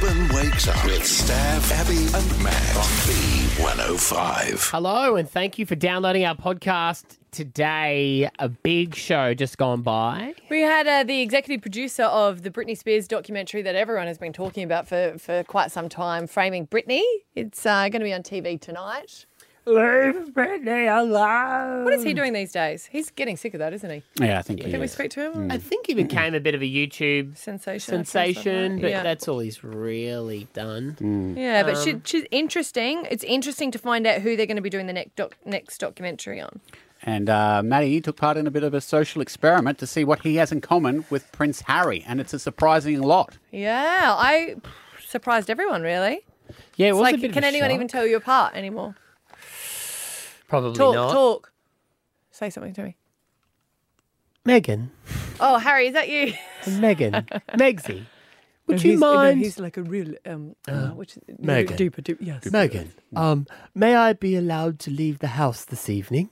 Brisbane wakes up with Stav, Abby, and Matt on B105. Hello, and thank you for downloading our podcast today. A big show just gone by. We had uh, the executive producer of the Britney Spears documentary that everyone has been talking about for, for quite some time, Framing Britney. It's uh, going to be on TV tonight. Leave Britney alone. What is he doing these days? He's getting sick of that, isn't he? Yeah, I think he Can we is. speak to him? I think he became a bit of a YouTube Sensation. sensation, but yeah. that's all he's really done. Yeah, but Um, she, she's interesting. It's interesting to find out who they're going to be doing the next doc, next documentary on. And uh, Maddie took part in a bit of a social experiment to see what he has in common with Prince Harry, and it's a surprising lot. Yeah, I surprised everyone really. Yeah, it It's was like, a bit can of a anyone shock. even tell you apart anymore? Probably Talk, not. talk. Say something to me. Megan, Oh, Harry, is that you? Megan, Megsy, would you mind? He's like a real um, uh, which is Megan. duper, duper, yes. Megan, um, may I be allowed to leave the house this evening?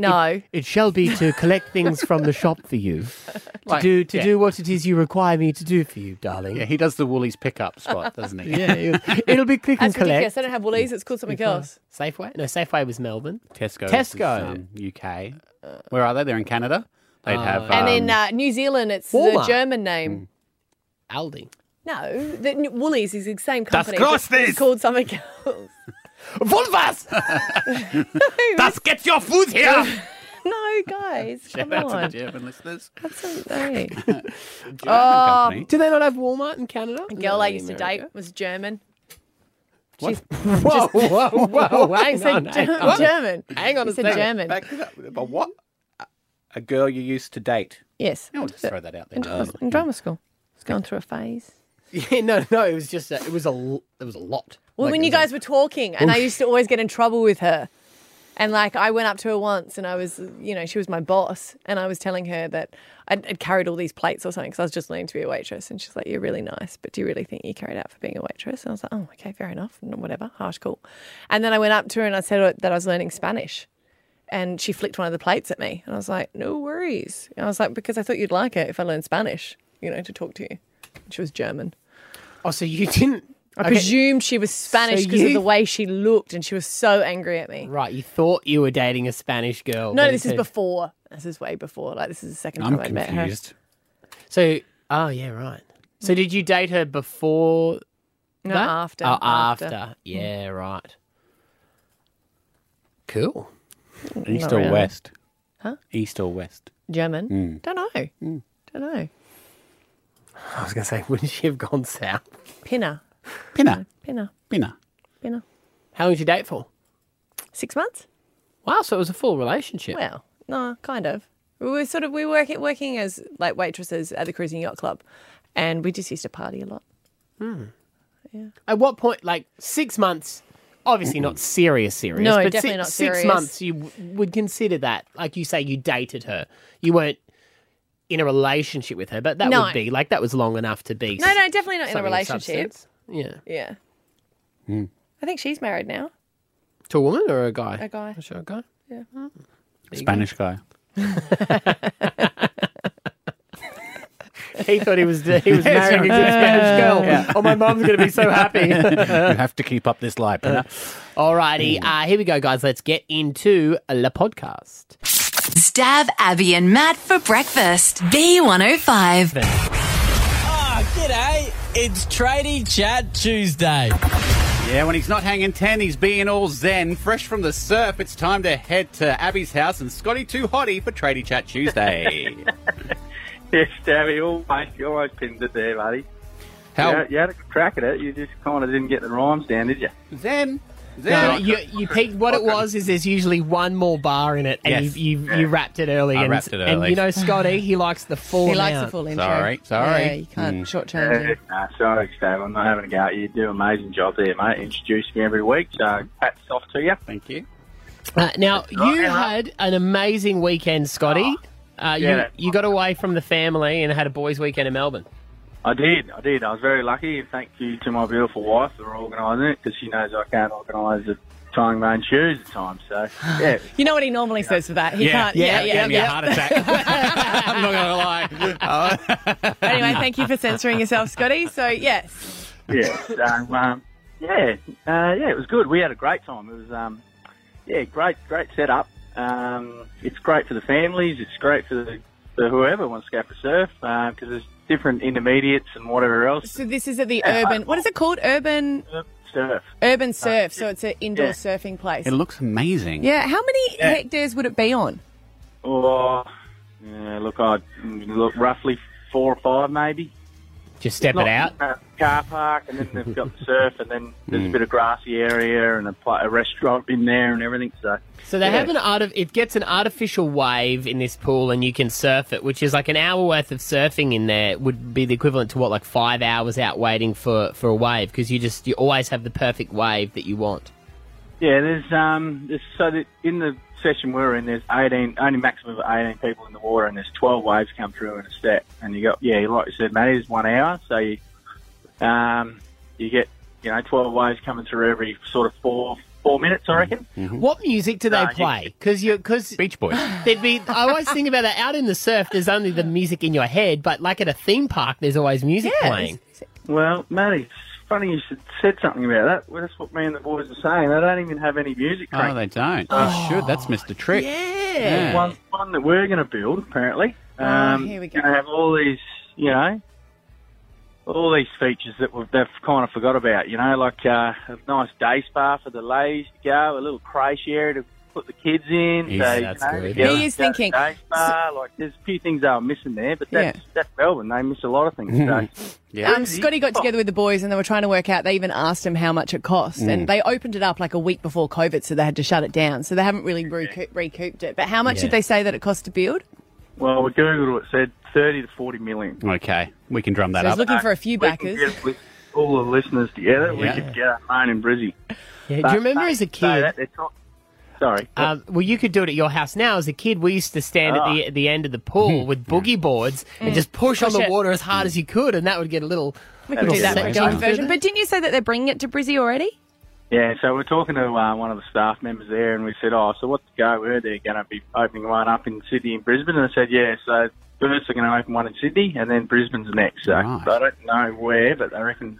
No. It shall be to collect things from the shop for you, to Like, do to yeah. do what it is you require me to do for you, darling. Yeah, he does the Woolies pickup spot, doesn't he? Yeah, it- it'll be click and That's ridiculous. collect. They don't have Woolies. It's called something else. Safeway? No, Safeway was Melbourne. Tesco. Tesco. Is, um, UK. Where are they? They're in Canada. They'd have. And um, in uh, New Zealand, it's Walmart. the German name. Aldi. No, the Woolies is the same company. but Grosses. It's called something else. Wolfas! Das get your food here. no, guys, come Shout out to the on. German listeners. That's a, hey. German Oh. company. Uh, do they not have Walmart in Canada? A girl I used to date was German. Whoa, whoa, whoa, I hang said on, hang Ger- on. German. Hang on a He said second. German. Back it up. But what? A girl you used to date. Yes. No, just throw that out there. In, drama- um, in drama school. It's going through a phase. Yeah, no, no, it was just a, it was a l- it was a lot. Well, Like, when it you was a- guys were talking, and I used to always get in trouble with her. And like, I went up to her once, and I was, you know, she was my boss, and I was telling her that I'd, I'd carried all these plates or something because I was just learning to be a waitress. And she's like, "You're really nice, but do you really think you carried out for being a waitress?" And I was like, "Oh, okay, fair enough, no, whatever, harsh, cool." And then I went up to her and I said uh, that I was learning Spanish, and she flicked one of the plates at me, and I was like, "No worries." And I was like, "Because I thought you'd like it if I learned Spanish, you know, to talk to you." And she was German. Oh, so you didn't I okay, presumed she was Spanish So because of the way she looked, and she was so angry at me. Right, you thought you were dating a Spanish girl. No, but this is before. This is way before. Like this is the 2nd I'm time I met her. So, oh yeah, right. So did you date her before No, that? after. Oh, after. Yeah, mm. right. Cool. East Not or really. west? Huh? East or west? German. Mm. Don't know. Mm. Don't know. I was going to say, wouldn't she have gone south? Pinner. Pinner. Pinner. Pinner. Pinner. How long did you date for? Six months. Wow, so it was a full relationship. Well, no, kind of. We were sort of we were working, working as like waitresses at the cruising yacht club, and we just used to party a lot. Hmm. Yeah. At what point, like six months, obviously not serious, serious. No, but definitely six, not Six months, you w- would consider that, like you say, you dated her. You weren't in a relationship with her, but that No. would be like that was long enough to be. No, no, definitely not in a something of relationship. substance. Yeah, Yeah. I think she's married now. to a woman or a guy? A guy. Sure, a guy. Yeah. Spanish guy. He thought he was he was marrying a good Spanish girl. Oh, my mum's going to be so happy. you have to keep up this lie, Pinner. Alrighty, uh, here we go, guys. Let's get into the podcast. Stav Abby and Matt for breakfast. B105. Ah, g'day. It's Tradie Chat Tuesday. Yeah, when he's not hanging 10, he's being all zen. Fresh from the surf, it's time to head to Abby's house and Scotty Too Hottie for Tradie Chat Tuesday. Yes, Stabby, always, you always pinned it there, buddy. How You, you had a crack at it, you just kind of didn't get the rhymes down, did you? zen? No, you, you peaked. What it was is there's usually one more bar in it, and Yes. you, you, you wrapped it early. I and, wrapped it early. And you know, Scotty, he likes the full He likes amount. the full intro. Sorry, sorry. Yeah, you can't Mm. shortchange him. nah, sorry, Stav, I'm not having a go at you. You do an amazing job there, mate. Introduce me every week, so hats off to you. Thank you. Uh, now, you had an amazing weekend, Scotty. Uh, you, yeah. you got away from the family and had a boys' weekend in Melbourne. I did, I did. I was very lucky. Thank you to my beautiful wife for organising it, because she knows I can't organise the tying my own shoes at times. So, yeah, You know what he normally says for that? He can't. Yeah, yeah, gave me a yeah. heart attack. I'm not going to lie. Anyway, thank you for censoring yourself, Scotty. So, yes. yeah, so, um, yeah, uh, yeah, it was good. We had a great time. It was, um, yeah, great, great setup. Um, it's great for the families. It's great for, the, for whoever wants to go for surf because there's different intermediates and whatever else. So this is at the urban. What is it called? Urban Surf. urban surf. So it's an indoor yeah. surfing place. It looks amazing. Yeah. How many Yeah. hectares would it be on? Oh, yeah, look, I look roughly four or five maybe. Just step Not it out. A car park, and then they've got the surf, and then there's a bit of grassy area and a, pla- a restaurant in there and everything. So, So they yeah. have an art of it gets an artificial wave in this pool, and you can surf it, which is like an hour worth of surfing in there would be the equivalent to what like five hours out waiting for for a wave because you just you always have the perfect wave that you want. Yeah, there's um, there's so that in the session we're in, there's 18, only maximum of 18 people in the water, and there's 12 waves come through in a set, and you got yeah, like you said, mate, it's one hour, so you um, you get you know 12 waves coming through every sort of four four minutes, I reckon. What music do they Uh, play? Because you because Beach Boys. there'd be I always think about that out in the surf. There's only the music in your head, but like at a theme park, there's always music Yeah, playing. Well, Matty, it's funny you should, said something about that. Well, that's what me and the boys are saying. They don't even have any music. Oh, they don't. Oh, should. That's Mr. Trick. Yeah. one one that we're going to build apparently. Oh, Um, here we go. Going to have all these, you know, all these features that we've, they've kind of forgot about. You know, like uh, a nice day spa for the ladies to go, a little creche area to put the kids in. Yeah, so, that's you know, good. get He is thinking- Day spa, like there's a few things they were missing there, but that's Yeah. that's Melbourne. They miss a lot of things. So. Yeah. Um, Scotty got together with the boys and they were trying to work out. They even asked him how much it cost, and they opened it up like a week before COVID, so they had to shut it down. So they haven't really recoup, recouped it. But how much Yeah. did they say that it cost to build? Well, we googled it. It said thirty to forty million. Okay. We can drum that So he's up. looking for a few We backers. get with all the listeners together. Yeah. We could get a phone in Brizzy. Yeah, do you remember as a So kid? that- talk- Sorry. Um, well, you could do it at your house now. As a kid, we used to stand at the at the end of the pool hmm. with boogie boards and mm. just push, on the it. water as hard as you could, and that would get a little. We could do that for a Section version. But didn't you say that they're bringing it to Brizzy already? Yeah, so we're talking to uh, one of the staff members there, and we said, "Oh, so what's the go? Where they're going to be opening one up in Sydney and Brisbane?" And I said, "Yeah, so first they're going to open one in Sydney, and then Brisbane's next." So Right. I don't know where, but I reckon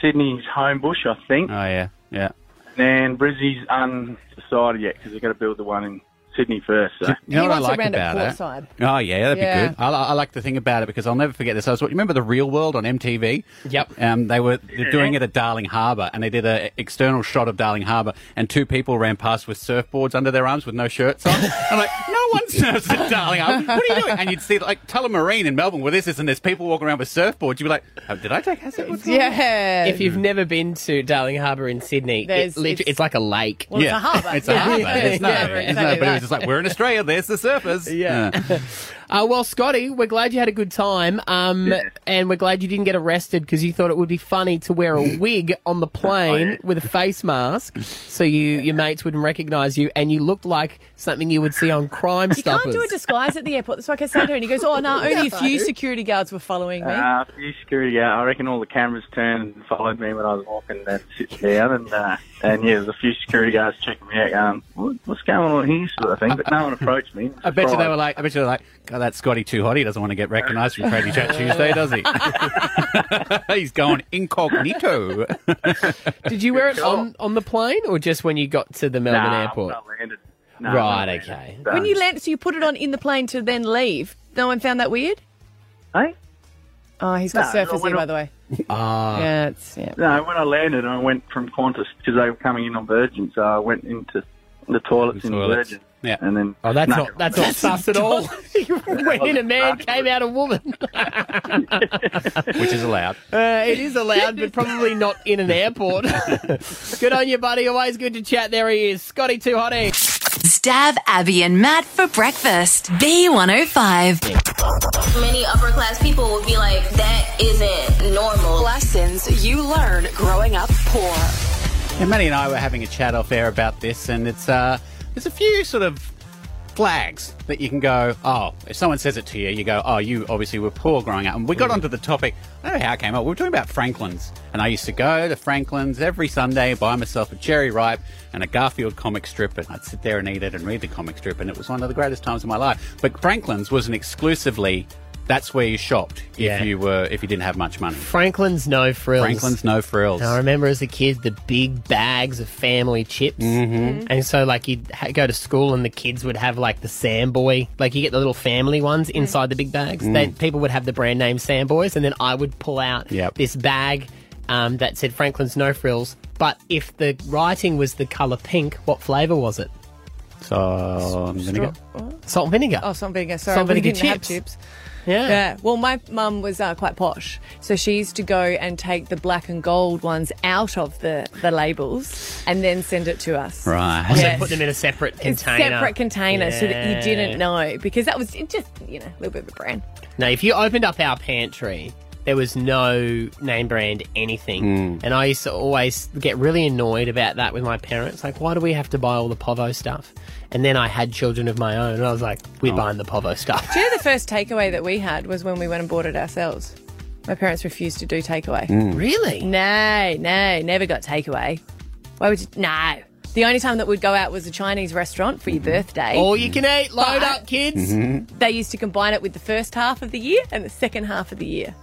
Sydney's Homebush, I think, Oh, yeah. Yeah. and Brisbane's undecided yet because they've got to build the one in Sydney first. So You know He what I like about it? Portside. Oh yeah, that'd Yeah. be good. I, I like the thing about it because I'll never forget this. I was you remember the Real World on MTV. Yep. Um, they were they're doing it at Darling Harbour, and they did an external shot of Darling Harbour, and two people ran past with surfboards under their arms with no shirts on. I'm like, no one surfs at Darling Harbour. What are you doing? And you'd see like Tullamarine in Melbourne where this is, and there's people walking around with surfboards. You'd be like, oh, did I take acid? What's going on? Yeah. If you've never been to Darling Harbour in Sydney, There's- it literally, it's- it's, like a lake. well, it's a harbour. It's a Yeah. harbour. Yeah, There's no, yeah, there's exactly no, but it was just like, we're in Australia. There's the surfers. Yeah. Uh, well, Scotty, we're glad you had a good time, um, Yeah. and we're glad you didn't get arrested because you thought it would be funny to wear a wig on the plane Oh, yeah. with a face mask, so you your mates wouldn't recognise you, and you looked like something you would see on Crime You Stoppers. can't do a disguise at the airport. That's what I said to her. And he goes, Oh, no, only a few security guards were following me. Uh, a few security guard. I reckon all the cameras turned and followed me when I was walking and sitting down, and uh, and yeah, there's a few security guards checking me out, going, what, "What's going on here?" sort of thing. But no one approached me. I bet you they were like, I bet you they were like, God, that Scotty too hot. He doesn't want to get recognised from Tradie Chat Tuesday, does he? He's going incognito. Did you wear it on, on the plane or just when you got to the Melbourne Nah, airport? when I landed. No, Right, when okay. So- when you land, so you put it on in the plane to then leave. No one found that weird? Hey? Oh, he's got No, surfers when here, I- by the way. Ah, Yeah, it's, yeah. No, when I landed, I went from Qantas because they were coming in on Virgin, so I went into the toilets The in toilets. Virgin. Yeah. And then Oh, that's not that's not sus at all. when a man, came out a woman. which is allowed. Uh, it is allowed, but probably not in an airport. good on you, buddy. Always good to chat. There he is, Scotty Too Hottie. Stav Abby and Matt for breakfast. B105. Many upper class people would be like, that isn't normal. Lessons you learn growing up poor. Yeah, Maddie and I were having a chat off air about this, and it's uh, there's a few sort of flags that you can go, oh, if someone says it to you, you go, oh, you obviously were poor growing up. And we got mm. onto the topic, I don't know how it came up, we were talking about Franklin's. And I used to go to Franklin's every Sunday, buy myself a cherry ripe and a Garfield comic strip, and I'd sit there and eat it and read the comic strip, and it was one of the greatest times of my life. But Franklin's was an exclusively that's where you shopped if Yeah. you were if you didn't have much money. Franklin's no frills. Franklin's no frills. And I remember as a kid the big bags of family chips, Mhm. and so like you'd ha- go to school and the kids would have like the Samboy, like you get the little family ones inside the big bags. Mm. Then people would have the brand name Samboys, and then I would pull out Yep. this bag um, that said Franklin's no frills. But if the writing was the color pink, what flavor was it? So vinegar. Salt and vinegar. Oh, salt and vinegar. Sorry, Salt and we vinegar didn't have chips. chips. Yeah. Yeah. Well, my mum was uh, quite posh, so she used to go and take the black and gold ones out of the, the labels and then send it to us. Right. Also Yes. put them in a separate A container. separate container so that you Yeah. didn't know because that was it just you know a little bit of a brand. Now, if you opened up our pantry, there was no name brand anything. Hmm. And I used to always get really annoyed about that with my parents. Like, why do we have to buy all the Povo stuff? And then I had children of my own, and I was like, we're oh. buying the Povo stuff. Do you know the first takeaway that we had was when we went and bought it ourselves? My parents refused to do takeaway. Hmm. Really? No, no, never got takeaway. Why would you? No. The only time that we'd go out was a Chinese restaurant for your mm-hmm. birthday. All you can eat, load But- up, kids. Mm-hmm. They used to combine it with the first half of the year and the second half of the year.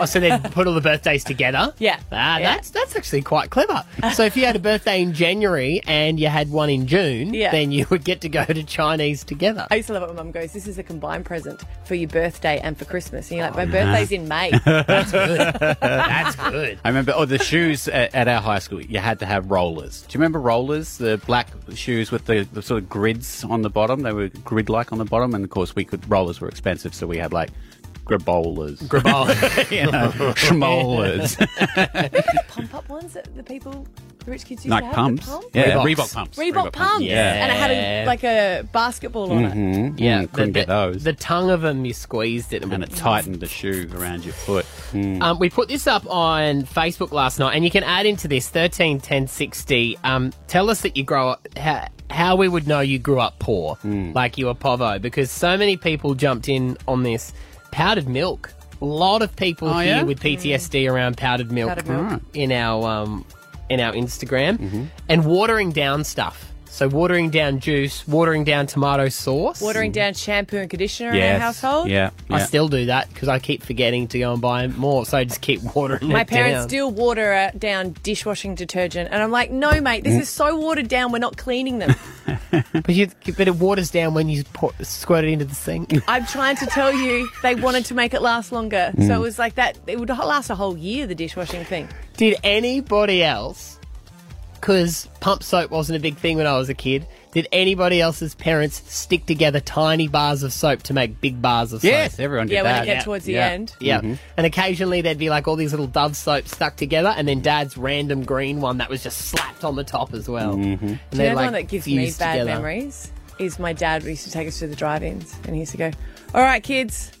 Oh, so they'd put all the birthdays together? Yeah. Ah, Yeah. that's that's actually quite clever. So if you had a birthday in January and you had one in June, Yeah. then you would get to go to Chinese together. I used to love it when mum goes, This is a combined present for your birthday and for Christmas. And you're like, My Oh, birthday's in May. That's good. that's good. I remember, oh, the shoes at, at our high school, you had to have rollers. Do you remember rollers? The black shoes with the, the sort of grids on the bottom? They were grid like on the bottom. And of course, we could, rollers were expensive, so we had like grabolas. Grabol. you know, schmollers. pump up ones that the people, the rich kids used like to have. pumps. The pump? Yeah, Reeboks. Reebok pumps. Reebok, pumps. Yeah. And it had a, like a basketball on it. Mm, Yeah, couldn't the, get those. The tongue of them, you squeezed it, and it tightened the shoe around your foot. Mm. Um, we put this up on Facebook last night, and you can add into this thirteen ten sixty. Um, tell us that you grow up. How, how we would know you grew up poor, Mm. like you were povo, because so many people jumped in on this powdered milk. A lot of people Oh, here yeah? with PTSD around powdered milk, Powdered milk. Right. in our um, in our Instagram, Mm-hmm. and watering down stuff. So watering down juice, watering down tomato sauce. Watering down shampoo and conditioner in our Yes. household. Yeah. I yeah. still do that because I keep forgetting to go and buy more, so I just keep watering My it parents down. still water uh, down dishwashing detergent, and I'm like, no, mate, this is so watered down. We're not cleaning them. But, you, but it waters down when you pour, squirt it into the sink. I'm trying to tell you, they wanted to make it last longer, so it was like that. It would last a whole year. The dishwashing thing. Did anybody else, because pump soap wasn't a big thing when I was a kid, did anybody else's parents stick together tiny bars of soap to make big bars of soap? Yes, everyone did Yeah, when that. it get towards the Yeah. end. Yeah. And occasionally there'd be like all these little Dove soaps stuck together, and then Dad's random green one that was just slapped on the top as well. Mm-hmm. And Do you know the one that gives me bad memories? Is my dad used to take us to the drive-ins, and he used to go, "All right, kids."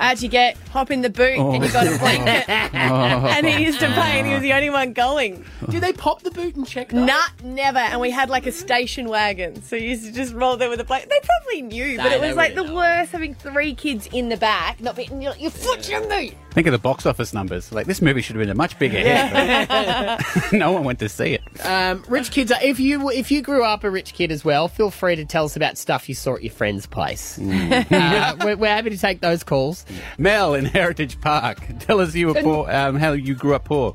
Out you get, hop in the boot, and you got a blanket. and he used to pay, and he was the only one going. Do they pop the boot and check? Nah, never. And we had like a station wagon, so you used to just roll there with a blanket. They probably knew, but it was like the know. worst having three kids in the back, not being your, your foot your boot. Think of the box office numbers. Like, this movie should have been a much bigger hit. no one went to see it. Um, rich kids. Are, if you if you grew up a rich kid as well, feel free to tell us about stuff you saw at your friend's place. uh, we're, we're happy to take those calls. Mel in Heritage Park. Tell us you were poor, um, how you grew up poor.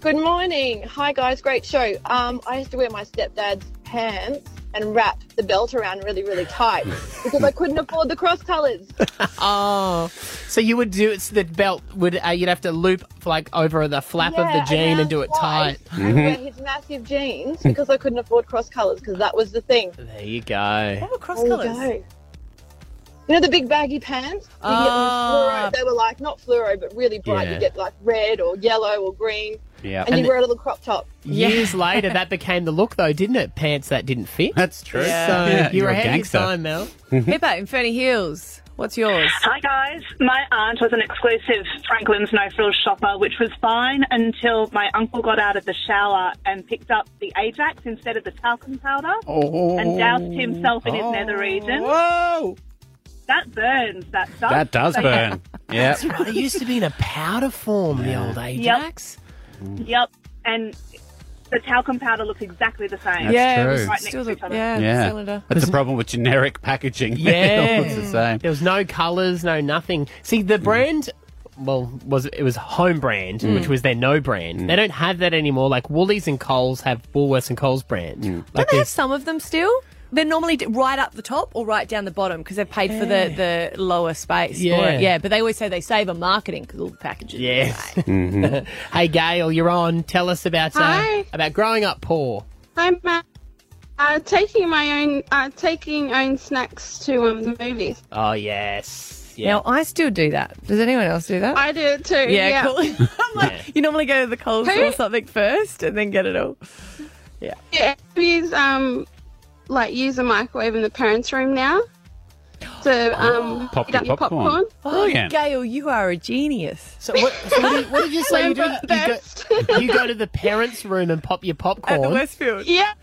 Good morning. Hi, guys. Great show. Um, I used to wear my stepdad's pants and wrap the belt around really, really tight because I couldn't afford the cross colours. Oh, so you would do it's the belt would uh, you'd have to loop like over the flap of the jean and do it twice. tight. I wear his massive jeans because I couldn't afford cross colours because that was the thing. There you go. What were cross There you colours? go. You know the big baggy pants? You get Ah. fluoro. They were like not fluoro, but really bright. Yeah. You get like red or yellow or green, Yeah. and, And you wear a little crop top. Years later, that became the look, though, didn't it? Pants that didn't fit. That's true. So Yeah, you you're were a ahead of your gangster. time, Mel. Pippa in Ferny Hills. What's yours? Hi guys. My aunt was an exclusive Franklin's No Frills shopper, which was fine until my uncle got out of the shower and picked up the Ajax instead of the talcum powder Oh. and doused himself in his nether region. Whoa! That burns, that stuff. That does burn. yeah. That's right. It used to be in a powder form, the old Ajax. Yep. And the talcum powder looks exactly the same. That's yeah, it true. was Right next still to the, each other. yeah, Yeah, cylinder. that's the problem with generic packaging. Yeah. it looks the same. There was no colours, no nothing. See, the brand, well, was it was home brand, Mm. which was their no brand. They don't have that anymore. Like Woolies and Coles have Woolworths and Coles brand. Mm. Like Don't they have some of them still? They're normally right up the top or right down the bottom because they've paid for the, the lower space. for Yeah. it. yeah. But they always say they save on marketing because all the packages. are Yes. right. hey, Gail, you're on. Tell us about uh, Hi. about growing up poor. I'm uh, uh, taking my own uh, taking own snacks to um, the movies. Oh yes. Yeah. Now I still do that. Does anyone else do that? I do it too. yeah, Yeah, cool. I'm like, you normally go to the Coles or something first and then get it all. Yeah. yeah. We use um like use a microwave in the parents' room now to um Pop heat up your popcorn. Oh, Brilliant. Gail, you are a genius. So what, so what, did, what did you say you do? You go, you go to the parents' room and pop your popcorn. At the. Westfield. Yeah.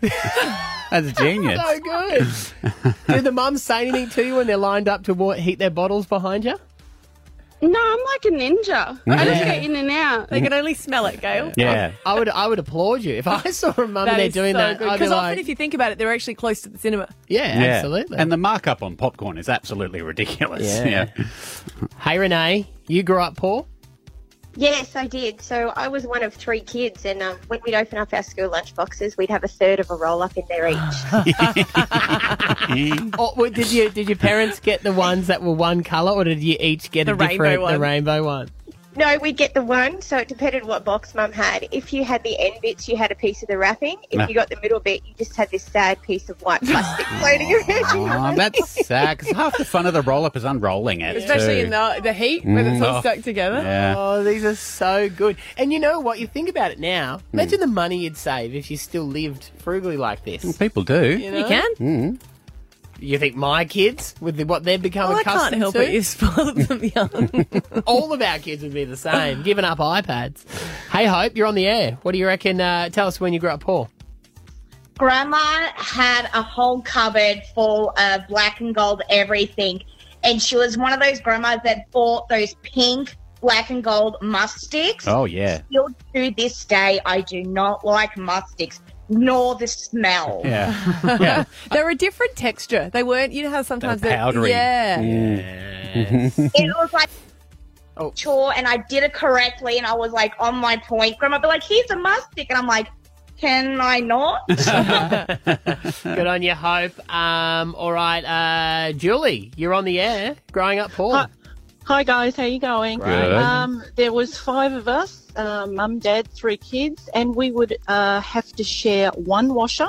That's genius. so good. do the mums say anything to you when they're lined up to heat their bottles behind you? No, I'm like a ninja. I just get in and out. They can only smell it, Gail. Yeah. I would I would applaud you if I saw a mum there doing so that. good. I'd be Because often, like, if you think about it, they're actually close to the cinema. yeah, Yeah. absolutely. And the markup on popcorn is absolutely ridiculous. Yeah. Yeah. hey, Renee, you grew up poor. Yes, I did. So I was one of three kids, and um, when we'd open up our school lunch boxes, we'd have a third of a roll up in there each. or well, did you did your parents get the ones that were one color, or did you each get The a different rainbow the rainbow one? No, we'd get the one, so it depended what box Mum had. If you had the end bits, you had a piece of the wrapping. If you got the middle bit, you just had this sad piece of white plastic floating around. Oh, that's sad. 'cause half the fun of the roll up is unrolling it. Especially too. in the, the heat when it's all Mm. stuck together. Yeah. Oh, these are so good. And you know what? You think about it now. Imagine the money you'd save if you still lived frugally like this. People do. You, know? You can? Mm. You think my kids, with the, what they've become Well, I can't help to, it. You spoiled them young. all of our kids would be the same, giving up iPads. Hey, Hope, you're on the air. What do you reckon? Uh, tell us when you grew up poor. Grandma had a whole cupboard full of black and gold everything. And she was one of those grandmas that bought those pink black and gold musk sticks. Oh, yeah. Still to this day, I do not like musk sticks, nor the smell. Yeah. yeah. they were a different texture. They weren't. You know how sometimes They're powdery. Yeah. it was like Oh. chore, and I did it correctly, and I was like on my point. Grandma be like, "Here's a must and I'm like, "Can I not?" Good on you, Hope. Um, all right, uh, Julie, you're on the air. Growing up poor. Hi, hi guys, how you going? Great. Um, there was five of us, uh, mum, dad, three kids, and we would uh, have to share one washer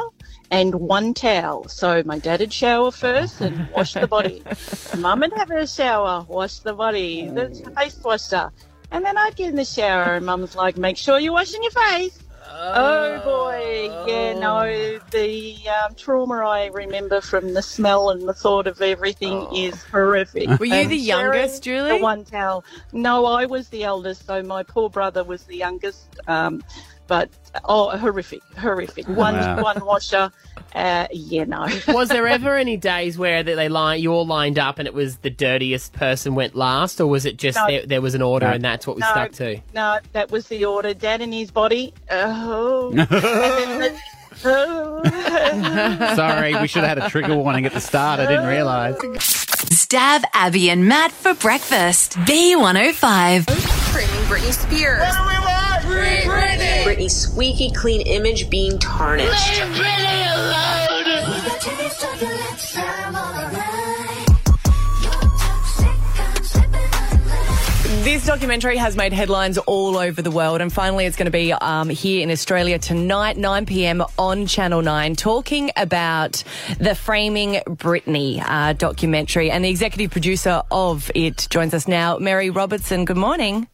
and one towel. So my dad would shower first and wash the body. Mum would have her shower, wash the body, the face washer. And then I'd get in the shower and mum's like, make sure you're washing your face. Oh, boy, yeah, no, the um, trauma I remember from the smell and the thought of everything is horrific. Were you And the youngest, Julie? The one towel. No, I was the eldest, so my poor brother was the youngest. Um, but oh, horrific, horrific. One, Wow. one washer. Uh, yeah, no. was there ever any days where that they line you all lined up and it was the dirtiest person went last, or was it just No. there, there was an order No. and that's what we No. stuck to? No, that was the order. Dad in his body. Oh. oh. Sorry, we should have had a trigger warning at the start. I didn't realise. Stav Abby and Matt for breakfast. B105. Britney, Britney Spears. Want? Britney. Britney's squeaky clean image being tarnished. This documentary has made headlines all over the world, and finally, it's going to be um, here in Australia tonight, 9 p.m. on Channel 9, talking about the Framing Britney uh, documentary. And the executive producer of it joins us now, Mary Robertson. Good morning.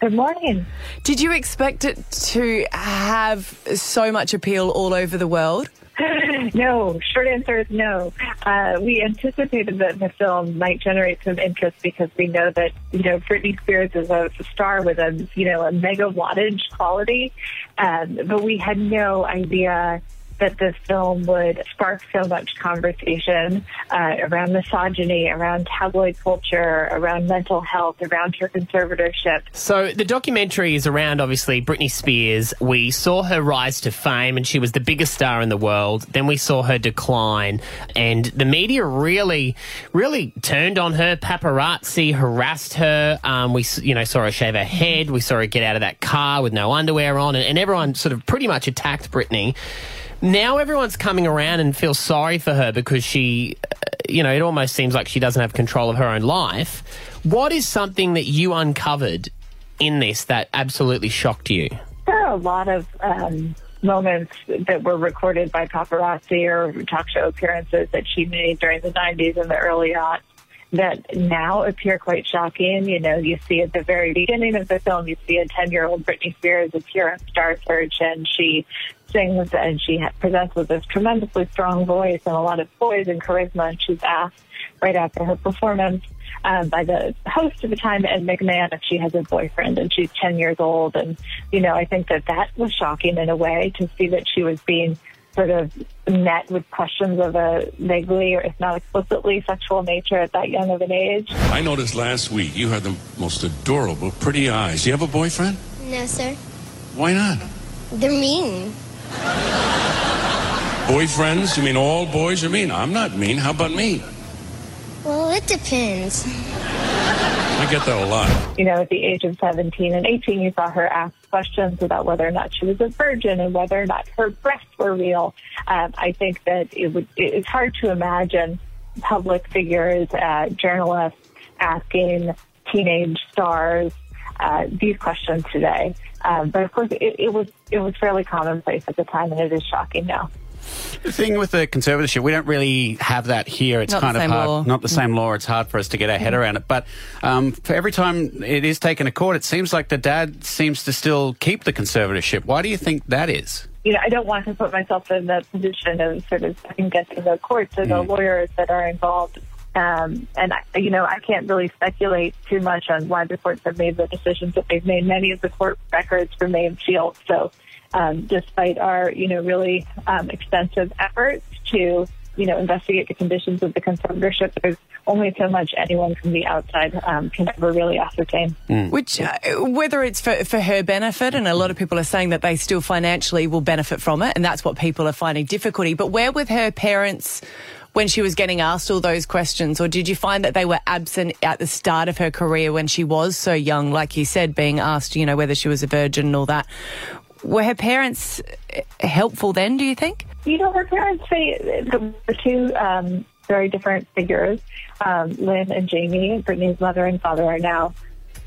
Good morning. Did you expect it to have so much appeal all over the world? no, short answer is no. Uh, we anticipated that the film might generate some interest because we know that you know Britney Spears is a star with a you know a mega wattage quality, um, but we had no idea that this film would spark so much conversation uh, around misogyny, around tabloid culture, around mental health, around her conservatorship. So the documentary is around obviously Britney Spears. We saw her rise to fame and she was the biggest star in the world. Then we saw her decline and the media really, really turned on her. Paparazzi harassed her. Um, we, you know, saw her shave her head. We saw her get out of that car with no underwear on and, and everyone sort of pretty much attacked Britney. Now everyone's coming around and feels sorry for her because she, uh, you know, it almost seems like she doesn't have control of her own life. What is something that you uncovered in this that absolutely shocked you? There are a lot of um, moments that were recorded by paparazzi or talk show appearances that she made during the 90s and the early aughts that now appear quite shocking. You know, you see at the very beginning of the film, you see a 10 year old Britney Spears appear on Star Search and she sings and she presents with this tremendously strong voice and a lot of poise and charisma. And she's asked right after her performance um, by the host of the time, Ed McMahon, if she has a boyfriend and she's 10 years old. And, you know, I think that that was shocking in a way to see that she was being sort of met with questions of a vaguely or if not explicitly sexual nature at that young of an age. I noticed last week you had the most adorable, pretty eyes. Do you have a boyfriend? No, sir. Why not? They're mean. Boyfriends? You mean all boys are mean? I'm not mean. How about me? Well, it depends. I get that a lot. You know, at the age of 17 and 18, you saw her ask questions about whether or not she was a virgin and whether or not her breasts were real. Um, I think that it would, it's hard to imagine public figures, uh, journalists asking teenage stars uh, these questions today. Um, but of course, it, it was it was fairly commonplace at the time, and it is shocking now. The thing with the conservatorship, we don't really have that here. It's Not kind of hard, law. not the same law. It's hard for us to get our head around it. But um, for every time it is taken to court, it seems like the dad seems to still keep the conservatorship. Why do you think that is? you know, I don't want to put myself in the position of sort of second guessing the courts or the Mm. lawyers that are involved. Um, and, I, you know, I can't really speculate too much on why the courts have made the decisions that they've made. Many of the court records remain sealed. So, um, despite our, you know, really um, extensive efforts to, you know, investigate the conditions of the conservatorship, there's only so much anyone from the outside um, can ever really ascertain. Which, uh, whether it's for, for her benefit, and a lot of people are saying that they still financially will benefit from it, and that's what people are finding difficulty. But where with her parents when she was getting asked all those questions, or did you find that they were absent at the start of her career when she was so young, like you said, being asked, you know, whether she was a virgin and all that? Were her parents uh, helpful then, do you think? you know, her parents say the the two um, very different figures. Um, Lynn and Jamie, Britney's mother and father, are now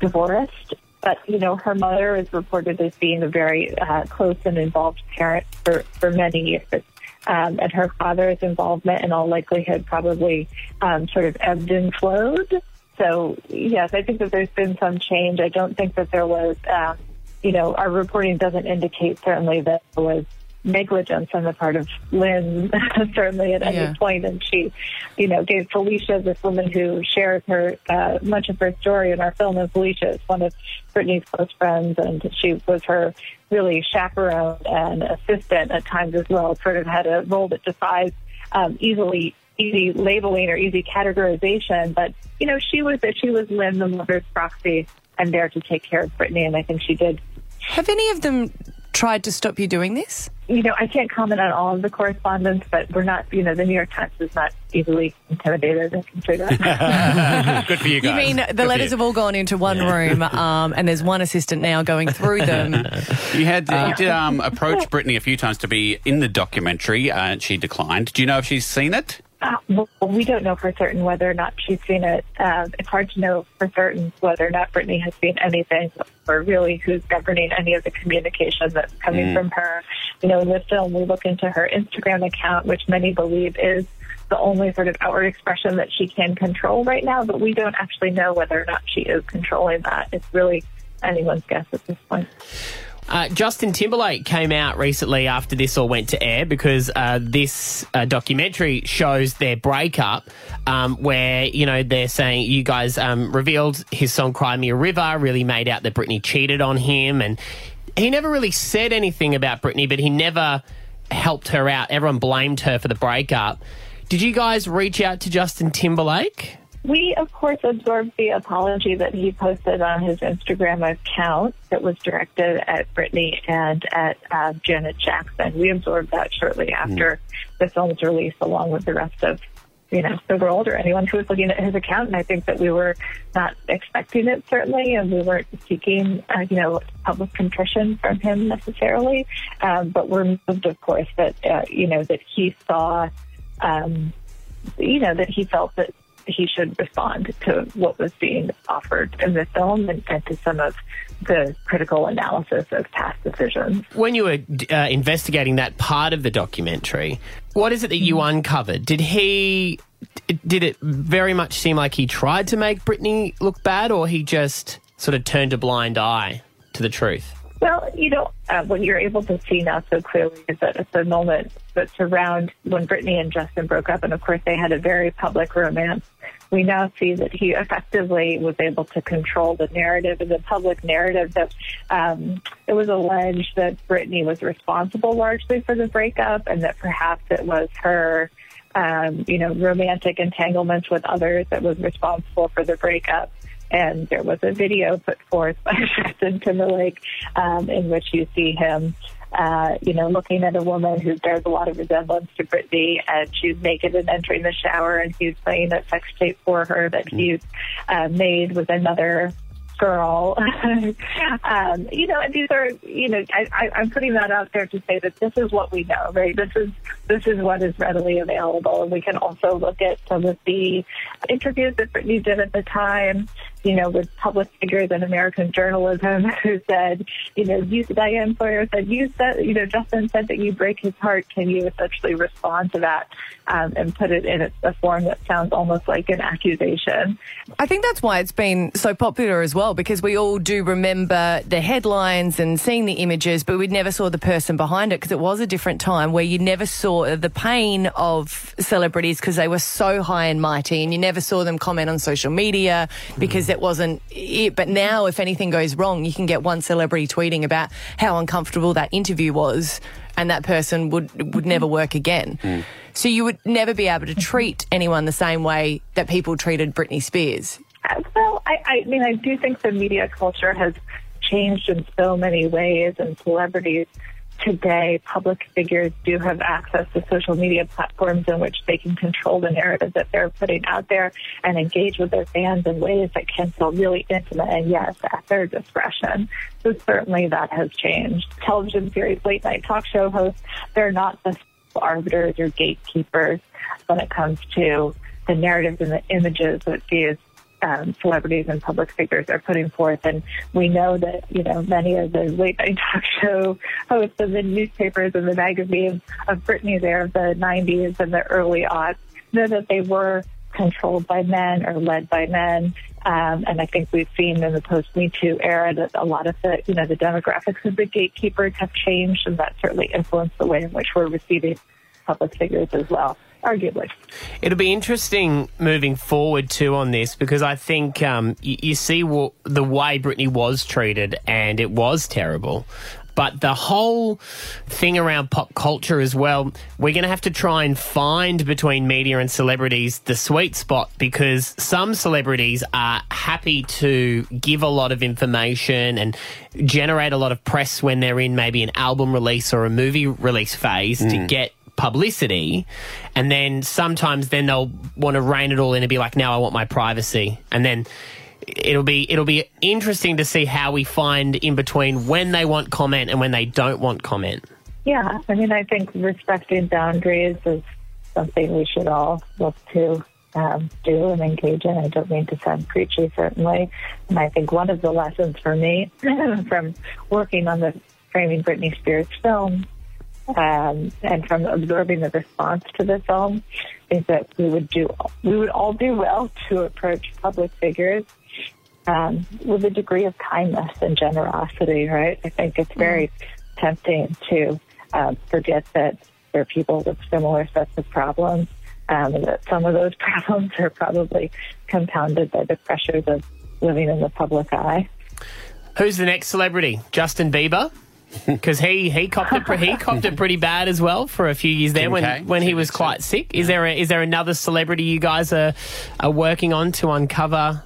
divorced. But you know, her mother is reported as being a very uh, close and involved parent for for many years. Um, and her father's involvement, in all likelihood, probably um, sort of ebbed and flowed. So yes, I think that there's been some change. I don't think that there was, um, you know, our reporting doesn't indicate certainly that there was negligence on the part of Lynn, certainly at any Yeah. point. And she, you know, gave Felicia, this woman who shares her, uh, much of her story in our film, and Felicia is one of Britney's close friends, and she was her really chaperone and assistant at times as well, sort of had a role that defies um, easily easy labeling or easy categorization. But, you know, she was that she was Lynn, the mother's proxy, and there to take care of Brittany, and I think she did Have any of them tried to stop you doing this? you know, I can't comment on all of the correspondence, but we're not, you know, the New York Times is not easily intimidated. I can say that. Good for you guys. You mean the for letters have all gone into one room, um, and there's one assistant now going through them. You had you did um, approach Britney a few times to be in the documentary, uh, and she declined. Do you know if she's seen it? Uh, well, we don't know for certain whether or not she's seen it. Um, it's hard to know for certain whether or not Britney has seen anything, or really who's governing any of the communication that's coming Mm. from her. You know, in the film, we look into her Instagram account, which many believe is the only sort of outward expression that she can control right now, but we don't actually know whether or not she is controlling that. It's really anyone's guess at this point. Uh, Justin Timberlake came out recently after this all went to air because uh, this uh, documentary shows their breakup, um, where you know they're saying you guys um, revealed his song "Cry Me a River," really made out that Britney cheated on him, and he never really said anything about Britney, but he never helped her out. Everyone blamed her for the breakup. Did you guys reach out to Justin Timberlake? We, of course, absorbed the apology that he posted on his Instagram account that was directed at Britney and at uh, Janet Jackson. We absorbed that shortly after the film's release, along with the rest of you know the world or anyone who was looking at his account. And I think that we were not expecting it certainly, and we weren't seeking uh, you know public contrition from him necessarily. Um, but we're moved, of course, that uh, you know that he saw. Um, you know that he felt that he should respond to what was being offered in the film and, and to some of the critical analysis of past decisions. When you were uh, investigating that part of the documentary, what is it that you uncovered? Did he. Did it very much seem like he tried to make Britney look bad, or he just sort of turned a blind eye to the truth? Well, you know, uh, what you're able to see now so clearly is that at the moment that's around when Britney and Justin broke up, and of course they had a very public romance, we now see that he effectively was able to control the narrative and the public narrative that um, it was alleged that Britney was responsible largely for the breakup and that perhaps it was her. Um, you know, romantic entanglements with others that was responsible for the breakup and there was a video put forth by Justin Timberlake um, in which you see him, uh, you know, looking at a woman who bears a lot of resemblance to Britney, and she's naked and entering the shower, and he's playing a sex tape for her that he's uh, made with another girl. um, you know, and these are, you know, I, I, I'm putting that out there to say that this is what we know, right? This is this is what is readily available, and we can also look at some of the interviews that Britney did at the time. You know, with public figures in American journalism who said, you know, you, Diane Sawyer said, you said, you know, Justin said that you break his heart. Can you essentially respond to that um, and put it in a form that sounds almost like an accusation? I think that's why it's been so popular as well, because we all do remember the headlines and seeing the images, but we never saw the person behind it because it was a different time where you never saw the pain of celebrities because they were so high and mighty, and you never saw them comment on social media because it wasn't it. But now, if anything goes wrong, you can get one celebrity tweeting about how uncomfortable that interview was, and that person would would never work again. So you would never be able to treat anyone the same way that people treated Britney Spears. I, I mean, I do think the media culture has changed in so many ways, and celebrities today, public figures do have access to social media platforms in which they can control the narrative that they're putting out there and engage with their fans in ways that can feel really intimate and yes, at their discretion. So certainly that has changed. Television series, late night talk show hosts, they're not the arbiters or gatekeepers when it comes to the narratives and the images that these um, celebrities and public figures are putting forth. And we know that, you know, many of the late night talk show hosts and the newspapers and the magazines of Britney's there of the 90s and the early aughts know that they were controlled by men or led by men. Um, and I think we've seen in the post Me Too era that a lot of the, you know, the demographics of the gatekeepers have changed, and that certainly influenced the way in which we're receiving public figures as well, arguably. It'll be interesting moving forward too on this because I think um, you, you see w- the way Britney was treated and it was terrible. But the whole thing around pop culture as well, we're going to have to try and find between media and celebrities the sweet spot because some celebrities are happy to give a lot of information and generate a lot of press when they're in maybe an album release or a movie release phase to Mm. get publicity and then sometimes then they'll want to rein it all in and be like now I want my privacy and then it'll be it'll be interesting to see how we find in between when they want comment and when they don't want comment Yeah, I mean, I think respecting boundaries is something we should all look to um, do and engage in. I don't mean to sound preachy, certainly. And I think one of the lessons for me from working on the Framing Britney Spears film um, and from absorbing the response to the film is that we would do we would all do well to approach public figures um, with a degree of kindness and generosity, right? I think it's very tempting to um, forget that there are people with similar sets of problems, um, and that some of those problems are probably compounded by the pressures of living in the public eye. who's the next celebrity Justin Bieber Because he he copped it he copped it pretty bad as well for a few years there Kim when K, when he was quite sick. Is there a, is there another celebrity you guys are are working on to uncover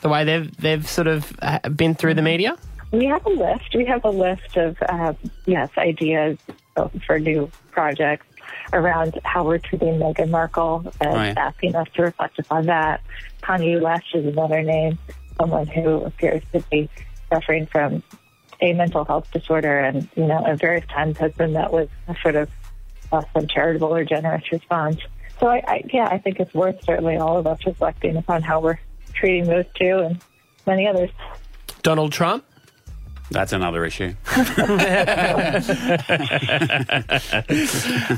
the way they've they've sort of uh, been through the media? We have a list. We have a list of, uh, yes, ideas for new projects around how we're treating Meghan Markle and Right. asking us to reflect upon that. Kanye West is another name, someone who appears to be suffering from a mental health disorder and, you know, at various times has been that was a sort of than charitable or generous response. So, I, I, yeah, I think it's worth certainly all of us reflecting upon how we're treating those two and many others. Donald Trump. That's another issue.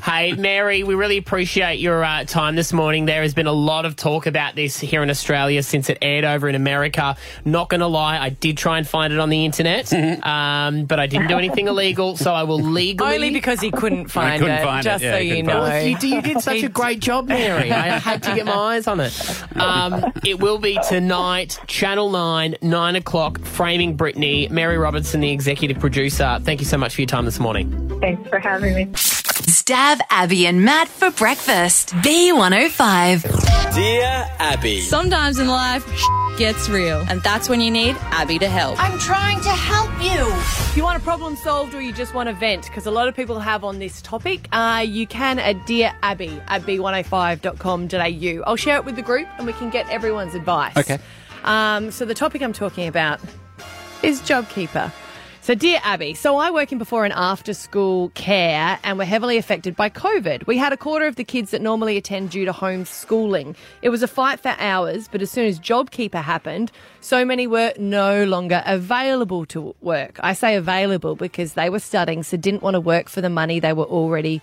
hey, Mary, we really appreciate your uh, time this morning. There has been a lot of talk about this here in Australia since it aired over in America. Not going to lie, I did try and find it on the internet, um, but I didn't do anything illegal, so I will legally. Only because he couldn't find couldn't it, find it, just yeah, so couldn't you know. it. You did- you did such a great job, Mary. I had to get my eyes on it. Um, it will be tonight, Channel 9, 9 o'clock, Framing Britney, Mary Robertson, the executive producer. Thank you so much for your time this morning. Thanks for having me. Stav Abby and Matt for breakfast. B105. Dear Abby. Sometimes in life, gets real, and that's when you need Abby to help. I'm trying to help you. If you want a problem solved or you just want to vent, because a lot of people have on this topic, uh, you can at Dear Abby at b105.com.au. I'll share it with the group and we can get everyone's advice. Okay. Um, so the topic I'm talking about is JobKeeper. So, dear Abby, so I work in before and after school care and we're heavily affected by COVID. We had a quarter of the kids that normally attend due to homeschooling. It was a fight for hours, but as soon as JobKeeper happened, so many were no longer available to work. I say available because they were studying, so didn't want to work for the money they were already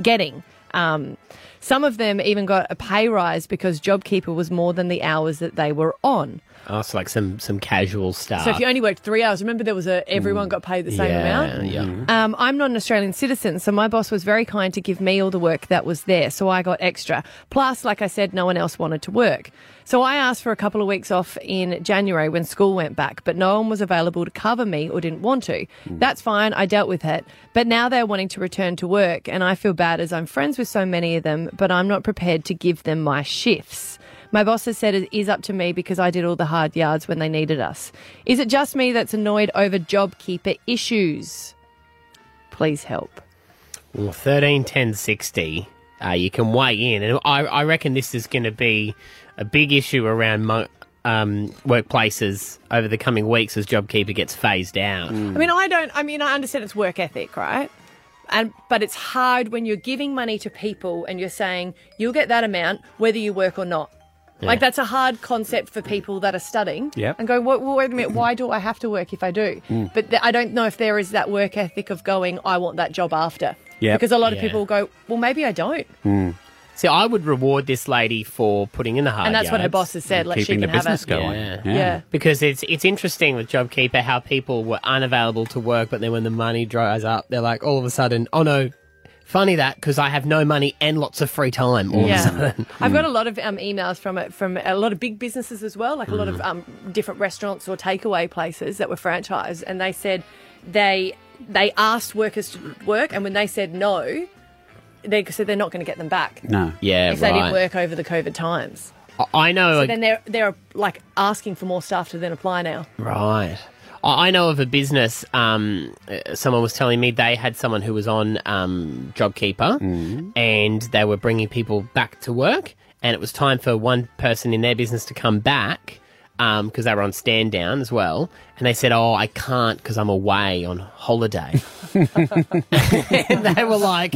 getting. Um, some of them even got a pay rise because JobKeeper was more than the hours that they were on. Oh, it's like some some casual stuff. So if you only worked three hours, remember there was a everyone got paid the same yeah, amount. Yeah. Um, I'm not an Australian citizen, so my boss was very kind to give me all the work that was there, so I got extra. Plus, like I said, no one else wanted to work. So I asked for a couple of weeks off in January when school went back, but no one was available to cover me or didn't want to. That's fine, I dealt with it. But now they're wanting to return to work, and I feel bad as I'm friends with so many of them, but I'm not prepared to give them my shifts. My boss has said it is up to me because I did all the hard yards when they needed us. Is it just me that's annoyed over JobKeeper issues? Please help. Well, thirteen ten sixty. Uh, you can weigh in, and I, I reckon this is going to be a big issue around mo- um, workplaces over the coming weeks as JobKeeper gets phased out. I mean, I don't. I mean, I understand it's work ethic, right? And but it's hard when you're giving money to people and you're saying you'll get that amount whether you work or not. Like that's a hard concept for people that are studying. Yep. And go, well, well, wait a minute, why do I have to work if I do? Mm. But th- I don't know if there is that work ethic of going, I want that job after. Yep. Because a lot of Yeah. people go, well, maybe I don't. See, I would reward this lady for putting in the hard and that's what her yards. boss has said. Like she can have it. Yeah. Yeah. Because it's it's interesting with JobKeeper how people were unavailable to work, but then when the money dries up, they're like all of a sudden, oh no, funny that because I have no money and lots of free time. All of a Yeah. sudden, I've got a lot of um, emails from it from a lot of big businesses as well, like a lot of Mm. um, different restaurants or takeaway places that were franchised, and they said they they asked workers to work, and when they said no, they said they're not going to get them back no, yeah, if they didn't work over the COVID times. I- I know. So a- then they're they're like asking for more staff to then apply now. Right. I know of a business. Um, someone was telling me they had someone who was on um, JobKeeper, and they were bringing people back to work, and it was time for one person in their business to come back because they were on stand down as well, and they said, "Oh, I can't because I'm away on holiday." and they were like.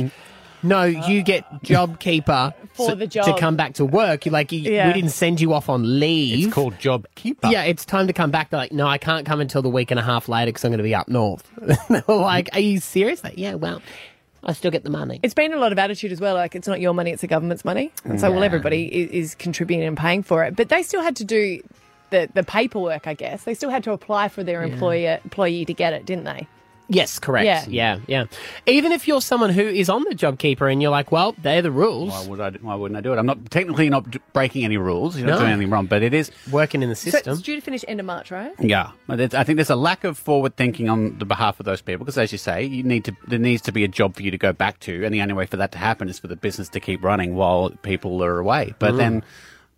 No, you get uh, JobKeeper For so- the to come back to work. You're like, you, Yeah. we didn't send you off on leave. It's called JobKeeper. Yeah, it's time to come back. They're like, no, I can't come until the week and a half later because I'm going to be up north. they were like, are you serious? Like, yeah, well, I still get the money. It's been a lot of attitude as well. Like it's not your money; it's the government's money, and so well, everybody is, is contributing and paying for it. But they still had to do the the paperwork. I guess they still had to apply for their employer employee to get it, didn't they? Yes, correct. Yeah. Yeah. yeah, Even if you're someone who is on the JobKeeper and you're like, well, they're the rules. Why would I? Why wouldn't I do it? I'm not technically not d- breaking any rules. You're not No. doing anything wrong, but it is working in the So it's due to finish end of March, right? Yeah, But it's- I think there's a lack of forward thinking on the behalf of those people because, as you say, you need to there needs to be a job for you to go back to, and the only way for that to happen is for the business to keep running while people are away. But Mm. then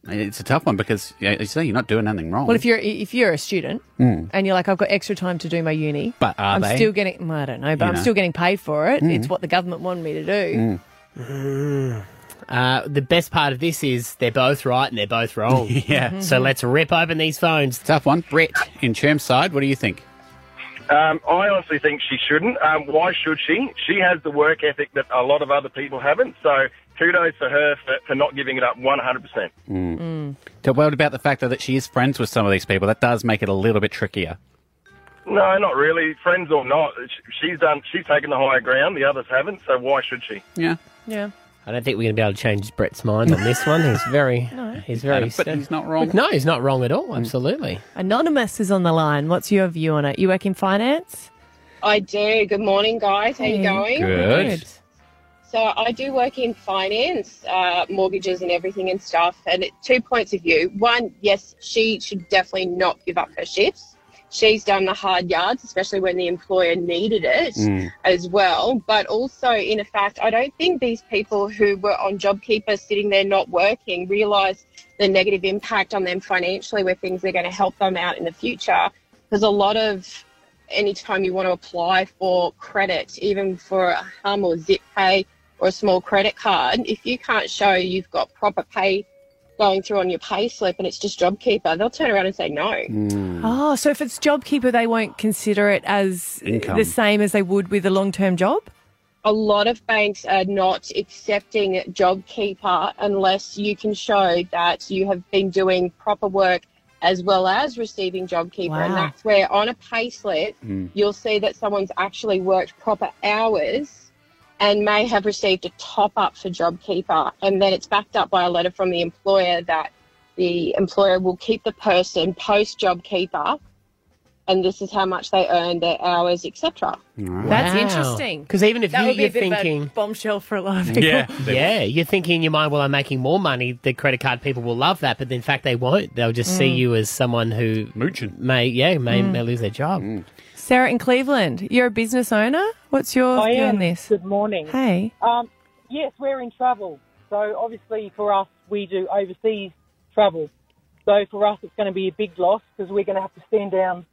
it's a tough one because, yeah, as you say, you're not doing anything wrong. Well, if you're if you're a student Mm. and you're like, I've got extra time to do my uni, But are I'm they? still getting. well, I don't know, but You I'm know. still getting paid for it. Mm. It's what the government wanted me to do. Mm. Uh, the best part of this is they're both right and they're both wrong. Yeah. So let's rip open these phones. Tough one. Brett in Chermside, what do you think? Um, I honestly think she shouldn't. Um, why should she? She has the work ethic that a lot of other people haven't. So kudos for her for, for not giving it up 100%. Mm. So what about the fact though, that she is friends with some of these people? That does make it a little bit trickier. No, not really. Friends or not, she's done. She's taken the higher ground. The others haven't. So why should she? Yeah. Yeah. I don't think we're going to be able to change Brett's mind on this one. He's very, he's very. But he's not wrong. No, he's not wrong at all. Absolutely. Anonymous is on the line. What's your view on it? You work in finance? I do. Good morning, guys. How you Hey. going? Good. So I do work in finance, uh, mortgages and everything and stuff. And two points of view. One, yes, she should definitely not give up her shifts. She's done the hard yards, especially when the employer needed it Mm. as well. But also, in fact, I don't think these people who were on JobKeeper sitting there not working realise the negative impact on them financially where things are going to help them out in the future. Because a lot of anytime you want to apply for credit, even for a hum or zip pay or a small credit card, if you can't show you've got proper pay going through on your pay slip and it's just JobKeeper, they'll turn around and say no. Oh, so if it's JobKeeper, they won't consider it as Income. the same as they would with a long term job? a lot of banks are not accepting JobKeeper unless you can show that you have been doing proper work as well as receiving JobKeeper. And that's where on a payslip, Mm. you'll see that someone's actually worked proper hours and may have received a top up for JobKeeper. And then it's backed up by a letter from the employer that the employer will keep the person post JobKeeper and this is how much they earn, their hours, etc. That's interesting. Because even if that you, would be you're a bit of a thinking, bombshell for a lot of people. yeah, yeah, you're thinking in your mind, well, I'm making more money. The credit card people will love that, but in fact, they won't. They'll just see Mm. you as someone who may, yeah, may, Mm. may lose their job. Sarah in Cleveland, you're a business owner. What's your I view am. on this? Good morning. Hey. Um, yes, we're in travel. So obviously for us, we do overseas travel. So for us, it's going to be a big loss because we're going to have to stand down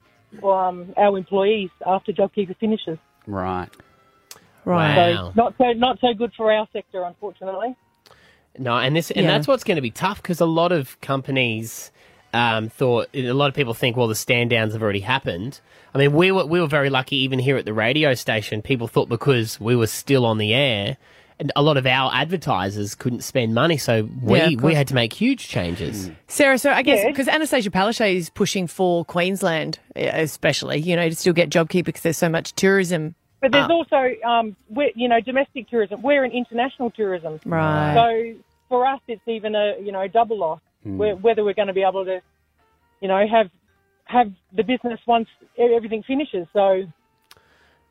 um, our employees after JobKeeper finishes. Right. Right. So not so not so good for our sector, unfortunately. No, and this and Yeah. that's what's going to be tough because a lot of companies um, thought a lot of people think well the stand downs have already happened. I mean we were we were very lucky even here at the radio station. People thought because we were still on the air, and a lot of our advertisers couldn't spend money, so we Yeah, we had to make huge changes. Sarah, so I guess Yeah. because Annastacia Palaszczuk is pushing for Queensland, eh, especially, you know, to still get JobKeeper because there's so much tourism. But there's up. also, um, we're, you know, domestic tourism. We're in international tourism. Right. So for us, it's even a, you know, double loss. Where, whether we're going to be able to, you know, have have the business once e- everything finishes. So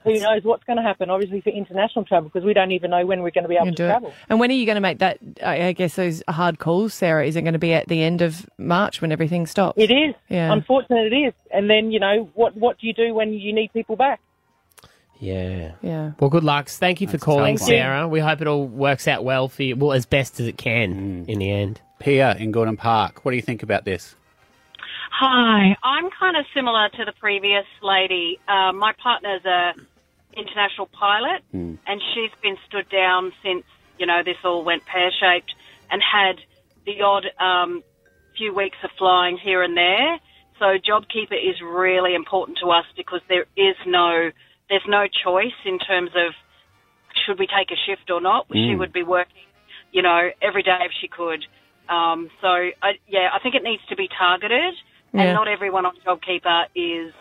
who knows what's going to happen? Obviously for international travel, because we don't even know when we're going to be able to do it. travel. And when are you going to make that? I I guess those hard calls, Sarah. Is it going to be at the end of March when everything stops? It is. Yeah. Unfortunate, it is. And then you know what? What do you do when you need people back? Yeah. Yeah. Well, good luck. Thank you for calling. Sarah. We hope it all works out well for you. Well, as best as it can in the end. Pia in Gordon Park, what do you think about this? Hi, I'm kind of similar to the previous lady. Uh, my partner's a international pilot, Hmm. and she's been stood down since you know this all went pear shaped, and had the odd um, few weeks of flying here and there. So JobKeeper is really important to us because there is no there's no choice in terms of should we take a shift or not. She Mm. would be working, you know, every day if she could. Um, so I, yeah, I think it needs to be targeted, Yeah. and not everyone on JobKeeper is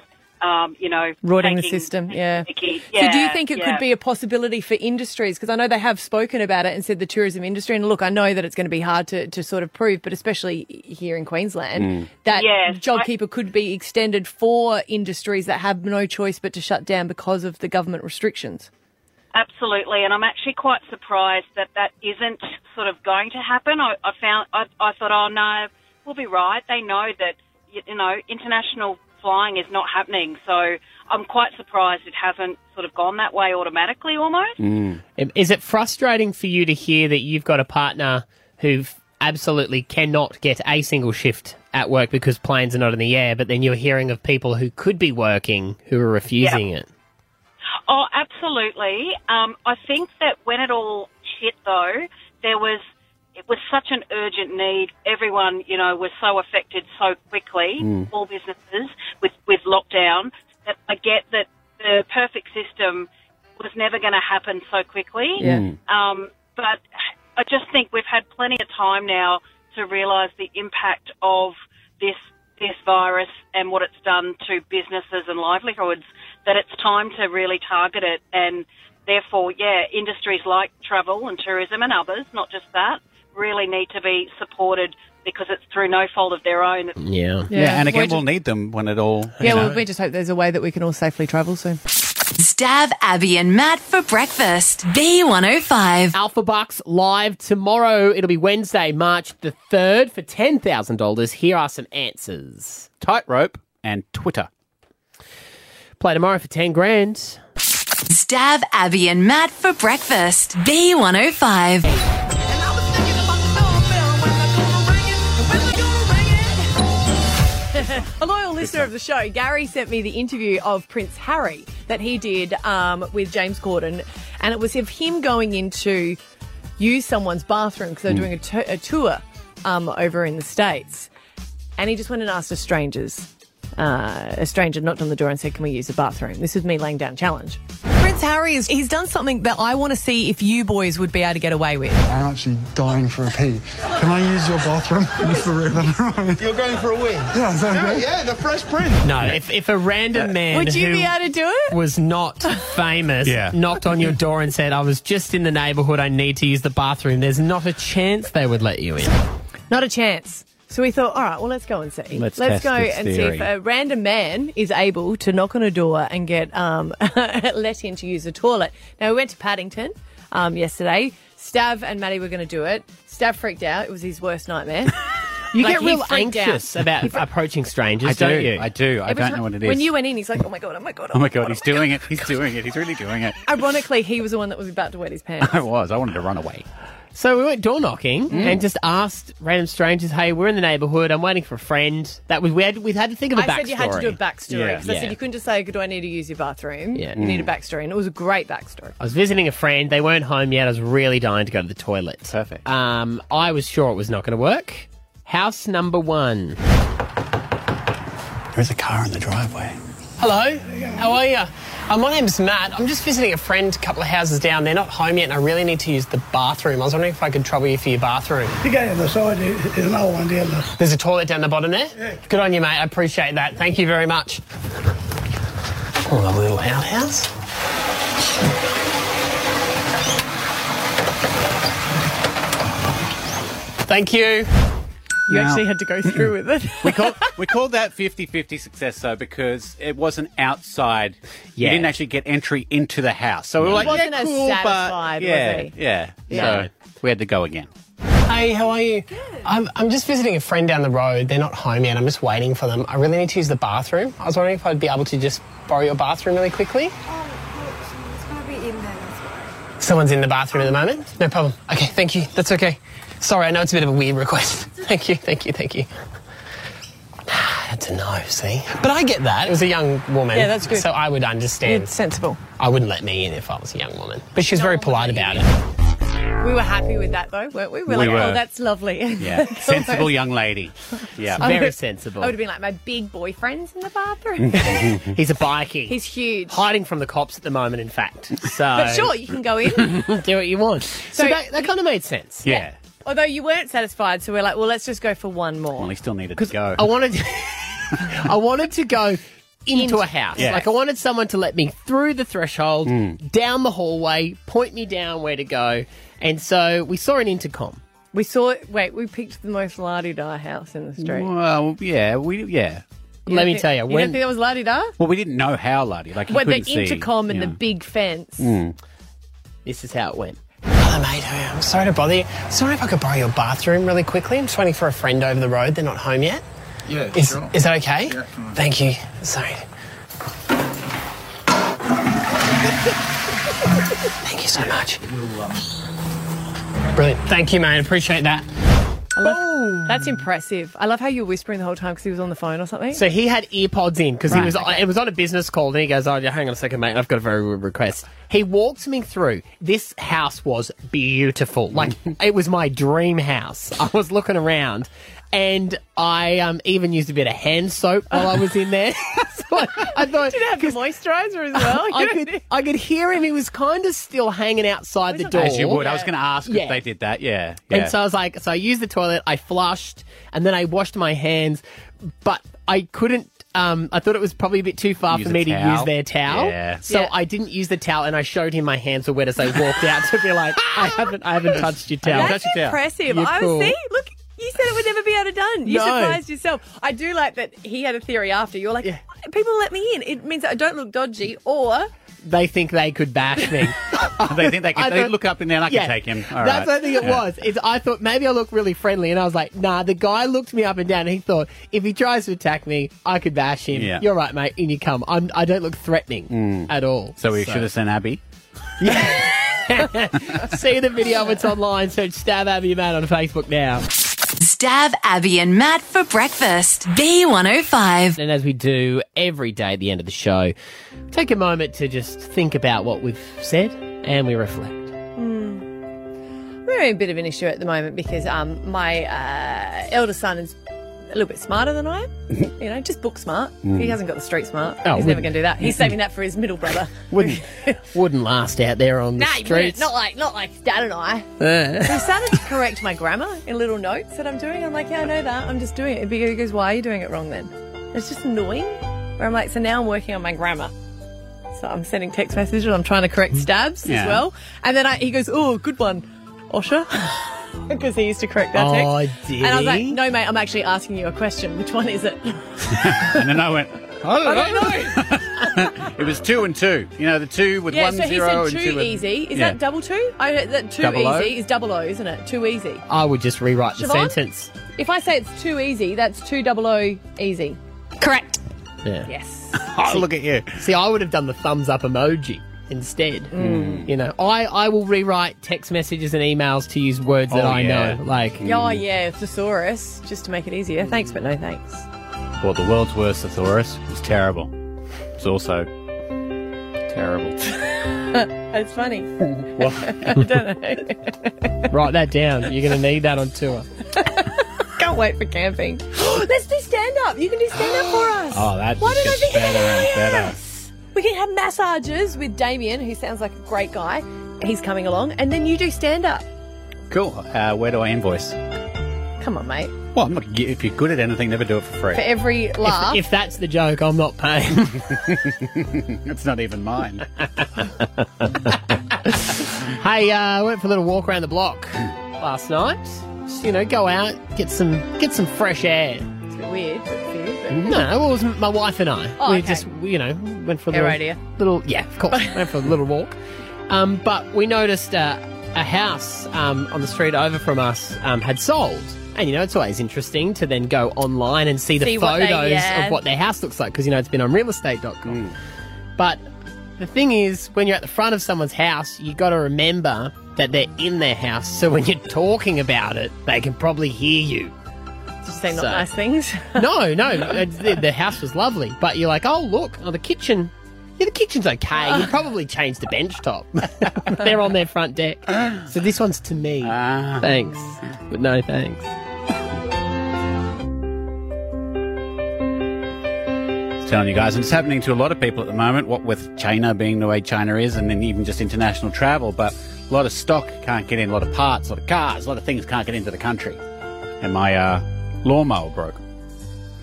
um, you know, Rorting the system, yeah. Mickey. so do you think it yeah. could be a possibility for industries? Because I know they have spoken about it and said the tourism industry, and look, I know that it's going to be hard to, to sort of prove, but especially here in Queensland, Mm. that Yes, JobKeeper could be extended for industries that have no choice but to shut down because of the government restrictions. Absolutely, and I'm actually quite surprised that that isn't sort of going to happen. I, I found I, I thought, oh no, we'll be right. They know that you know international flying is not happening, so I'm quite surprised it hasn't sort of gone that way automatically almost. Mm. Is it frustrating for you to hear that you've got a partner who absolutely cannot get a single shift at work because planes are not in the air, but then you're hearing of people who could be working who are refusing it? Oh, absolutely. Um, I think that when it all hit, though, there was it was such an urgent need. Everyone, you know, was so affected so quickly. Mm. All businesses with with lockdown. That I get that the perfect system was never going to happen so quickly. Yeah. Mm. Um, but I just think we've had plenty of time now to realise the impact of this this virus and what it's done to businesses and livelihoods. That it's time to really target it, and therefore, yeah, industries like travel and tourism and others, not just that, really need to be supported because it's through no fault of their own. Yeah. Yeah, and We're again, just- we'll need them when it all. Yeah, you know. well, we just hope there's a way that we can all safely travel soon. Stav Abby and Matt for breakfast. B105. Alpha Bucks live tomorrow. It'll be Wednesday, March the 3rd for $10,000. Here are some answers. Tightrope and Twitter. Play tomorrow for 10 grand. Stav Abby and Matt for breakfast. B105. a loyal listener of the show, Gary sent me the interview of Prince Harry that he did um, with James Corden, and it was of him going into use someone's bathroom because they were Mm. doing a, tour um, over in the states, and he just went and asked a strangers. Uh, a stranger knocked on the door and said, "Can we use the bathroom?" This is me laying down challenge. Prince Harry is he's done something that I want to see if you boys would be able to get away with. I'm actually dying for a pee. Can I use your bathroom? for real. You're going for a wee? Yeah, is that okay? Yeah, the Fresh Prince. No, if, if a random man Would you who be able to do it? was not famous Yeah. knocked on your door and said, I was just in the neighbourhood, I need to use the bathroom, there's not a chance they would let you in. Not a chance. So we thought, all right, well, let's go and see. Let's test go this and see if a random man is able to knock on a door and get um, let in to use a toilet. Now, we went to Paddington um, yesterday. Stav and Maddie were going to do it. Stav freaked out. It was his worst nightmare. You Like, get real freaked out. anxious about fr- approaching strangers, I do. don't you? I do. I Every don't time- know what it is. When you went in, he's like, oh my God, oh my God. oh my god, he's doing it. He's doing it. He's really doing it. Ironically, he was the one that was about to wet his pants. I was. I wanted to run away. So we went door knocking Mm. and just asked random strangers, "Hey, we're in the neighbourhood. I'm waiting for a friend." That was we had we had to think of a I backstory. I said you had to do a backstory Yeah. because I Yeah. said you couldn't just say, "Do I need to use your bathroom?" Yeah. you need a Mm. backstory, and it was a great backstory. I was visiting a friend. They weren't home yet. I was really dying to go to the toilet. Perfect. Um, I was sure it was not going to work. House number one. There's a car in the driveway. Hello, how are you? Uh, my name's Matt. I'm just visiting a friend a couple of houses down. They're not home yet, and I really need to use the bathroom. I was wondering if I could trouble you for your bathroom. You go to the side, there's another one down the There's a toilet down the bottom there? Yeah. Good on you, mate. I appreciate that. Thank you very much. Oh, a little outhouse. Thank you. You Now- actually had to go through with it. we called we called that 50-50 success though because it wasn't outside. Yeah. You didn't actually get entry into the house. So we were He like, wasn't yeah, as cool, but satisfied, was yeah, he? yeah, Yeah. So we had to go again. Hey, how are you? I'm, I'm just visiting a friend down the road. They're not home yet. I'm just waiting for them. I really need to use the bathroom. I was wondering if I'd be able to just borrow your bathroom really quickly. Um, look, someone's in there. Someone's in the bathroom at the moment? No problem. Okay, thank you. That's okay. Sorry, I know it's a bit of a weird request. Thank you, thank you, thank you. That's a no, see? But I get that. It was a young woman. Yeah, that's good. So I would understand. It's sensible. I wouldn't let me in if I was a young woman. But she was very polite about it. We were happy with that though, weren't we? We were We like, oh, were. oh, that's lovely. Yeah, sensible young lady. Yeah, I Very would- sensible. I would have been like, my big boyfriend's in the bathroom. He's a bikie. He's huge. hiding from the cops at the moment, in fact. So But sure, you can go in. do what you want. So, So- that, that kind of made sense. yeah. Although you weren't satisfied, so we're like, well, let's just go for one more. Well, he still needed to go. I wanted, I wanted to go into Into- a house. Yes. Like I wanted someone to let me through the threshold, Mm. down the hallway, point me down where to go. And so we saw an intercom. We saw it. Wait, we picked the most la di da house in the street. Well, yeah, we yeah. You Let me think- tell you, You when don't think that was la di da? Well, we didn't know how bloody. Like, you Well, the couldn't see, intercom and you the big fence. Mm. this is how it went. Mate. Hey, I'm sorry to bother you. Sorry if I could borrow your bathroom really quickly. I'm just waiting for a friend over the road. They're not home yet. Yeah, Is, sure. is that okay? Yeah. Thank you. Sorry. Thank you so much. Brilliant. Thank you, mate. Appreciate that. I love, that's impressive. I love how you were whispering the whole time because he was on the phone or something. So he had earpods in because he Right, was. okay. It was on a business call, and he goes, "Oh, yeah, hang on a second, mate. I've got a very rude request." He walks me through. This house was beautiful. Like it was my dream house. I was looking around, and I um, even used a bit of hand soap while I was in there. so I, I thought, Did it have the moisturizer as well? I could, I could hear him. He was kind of still hanging outside the door. As you would. I was going to ask Yeah. if they did that. Yeah. yeah. And so I was like, so I used the toilet, I flushed, and then I washed my hands, but I couldn't. Um, I thought it was probably a bit too far Use for a me to towel? use their towel, Yeah. so Yeah. I didn't use the towel, and I showed him my hands were wet as I walked out to be like, I haven't, I haven't touched your towel. That's impressive. You're I cool. was see. Look, you said it would never be able to done. You No. surprised yourself. I do like that he had a theory after. You're like, people let me in. It means that I don't look dodgy, or They think they could bash me. they think they I can. They thought- look up and then I can Yeah. take him. All That's right. what I think it Yeah. was. It's, I thought maybe I look really friendly, and I was like, nah. The guy looked me up and down, and he thought if he tries to attack me, I could bash him. Yeah. You're right, mate. In you come. I'm, I don't look threatening Mm. at all. So we should have sent Abby. See the video. It's online. Search Stav Abby Man on Facebook now. Stav Abby and Matt for breakfast. B105. And as we do every day at the end of the show, take a moment to just think about what we've said and we reflect. we're in a bit of an issue at the moment because um, my uh, eldest son is a little bit smarter than I am. you know, just book smart. Mm. He hasn't got the street smart. Oh, He's never going to do that. He's saving that for his middle brother. Wouldn't wouldn't last out there on the Nah, he wouldn't. streets. not like not like Dad and I. Uh. he started to correct my grammar in little notes that I'm doing. I'm like, yeah, I know that. I'm just doing it. He goes, why are you doing it wrong then? It's just annoying. Where I'm like, so now I'm working on my grammar. So I'm sending text messages. I'm trying to correct Stav's Yeah. as well. And then I, he goes, oh, good one, Osha. Because he used to correct that Oh, text. did and I was like, he? no, mate, I'm actually asking you a question. Which one is it? and then I went. I don't know. It was two and two. You know, the two with yeah, one so he zero said and too two. with- easy. Is Yeah. that double two? I heard that too Double O? easy is double O, isn't it? Too easy. I would just rewrite the Siobhan? sentence. If I say it's too easy, that's two double O easy. Correct. Yeah. Yes. oh, look at you. See, I would have done the thumbs up emoji instead. Mm. You know, I, I will rewrite text messages and emails to use words that Oh, I yeah. know. Like, Oh yeah, thesaurus, just to make it easier. Thanks, but no thanks. Well, the world's worst thesaurus was terrible. It's also terrible. it's funny. I don't know. write that down. You're going to need that on tour. Can't wait for camping. Let's do stand up. You can do stand up for us. Oh, that Why just did I think of better that? and better. We can have massages with Damien, who sounds like a great guy. He's coming along, and then you do stand up. Cool. Uh, where do I invoice? Come on, mate. Well, I'm not, if you're good at anything, never do it for free. For every laugh. If, if that's the joke, I'm not paying. it's not even mine. hey, uh, I went for a little walk around the block last night. Just, you know, go out, get some get some fresh air. It's a bit weird but No, well, it was my wife and I. Oh, we okay. just, you know, went for a Air little, idea. little, yeah, of course, went for a little walk. Um, but we noticed uh, a house um, on the street over from us um, had sold. And you know, it's always interesting to then go online and see the See what photos they- yeah. of what their house looks like because you know it's been on realestate.com. But the thing is, when you're at the front of someone's house, you've got to remember that they're in their house. So when you're talking about it, they can probably hear you. Just say not So- nice things. No, no, the, the house was lovely, but you're like, oh look, oh the kitchen. Yeah, the kitchen's okay. You probably changed the bench top. They're on their front deck. So this one's to me. Thanks, but no thanks. telling you guys, and it's happening to a lot of people at the moment. What with China being the way China is, and then even just international travel, but a lot of stock can't get in, a lot of parts, a lot of cars, a lot of things can't get into the country. And my uh, lawnmower broke,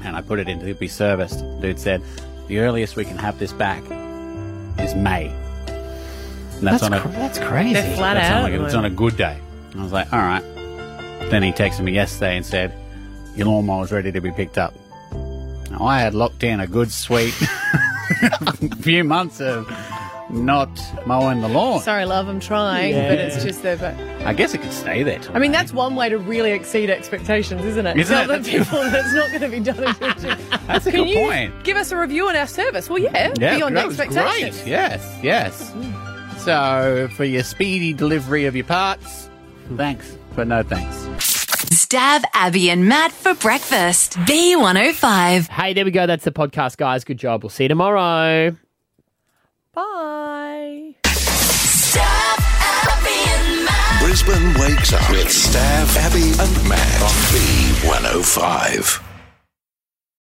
and I put it in to be serviced. Dude said, the earliest we can have this back is May. And that's, That's on a cr- that's crazy. They're flat that's out. on, like, it's on a good day. And I was like, all right. Then he texted me yesterday and said, your lawnmower's ready to be picked up. Now, I had locked in a good sweet few months of not mowing the lawn. Sorry, love, I'm trying, Yeah. but it's just there. But I guess it could stay there. till I mean, May. that's one way to really exceed expectations, isn't it? Isn't Tell it? the people that's not going to be done until June. That's a Can good you point. Give us a review on our service. Well, yeah, Yeah, beyond that was expectations. Great. Yes, yes. Hmm. So, for your speedy delivery of your parts, thanks, but no thanks. Stav Abby and Matt for breakfast. B105. Hey, there we go. That's the podcast, guys. Good job. We'll see you tomorrow. Bye. Brisbane wakes up with Stav, Abby, and Matt on B105.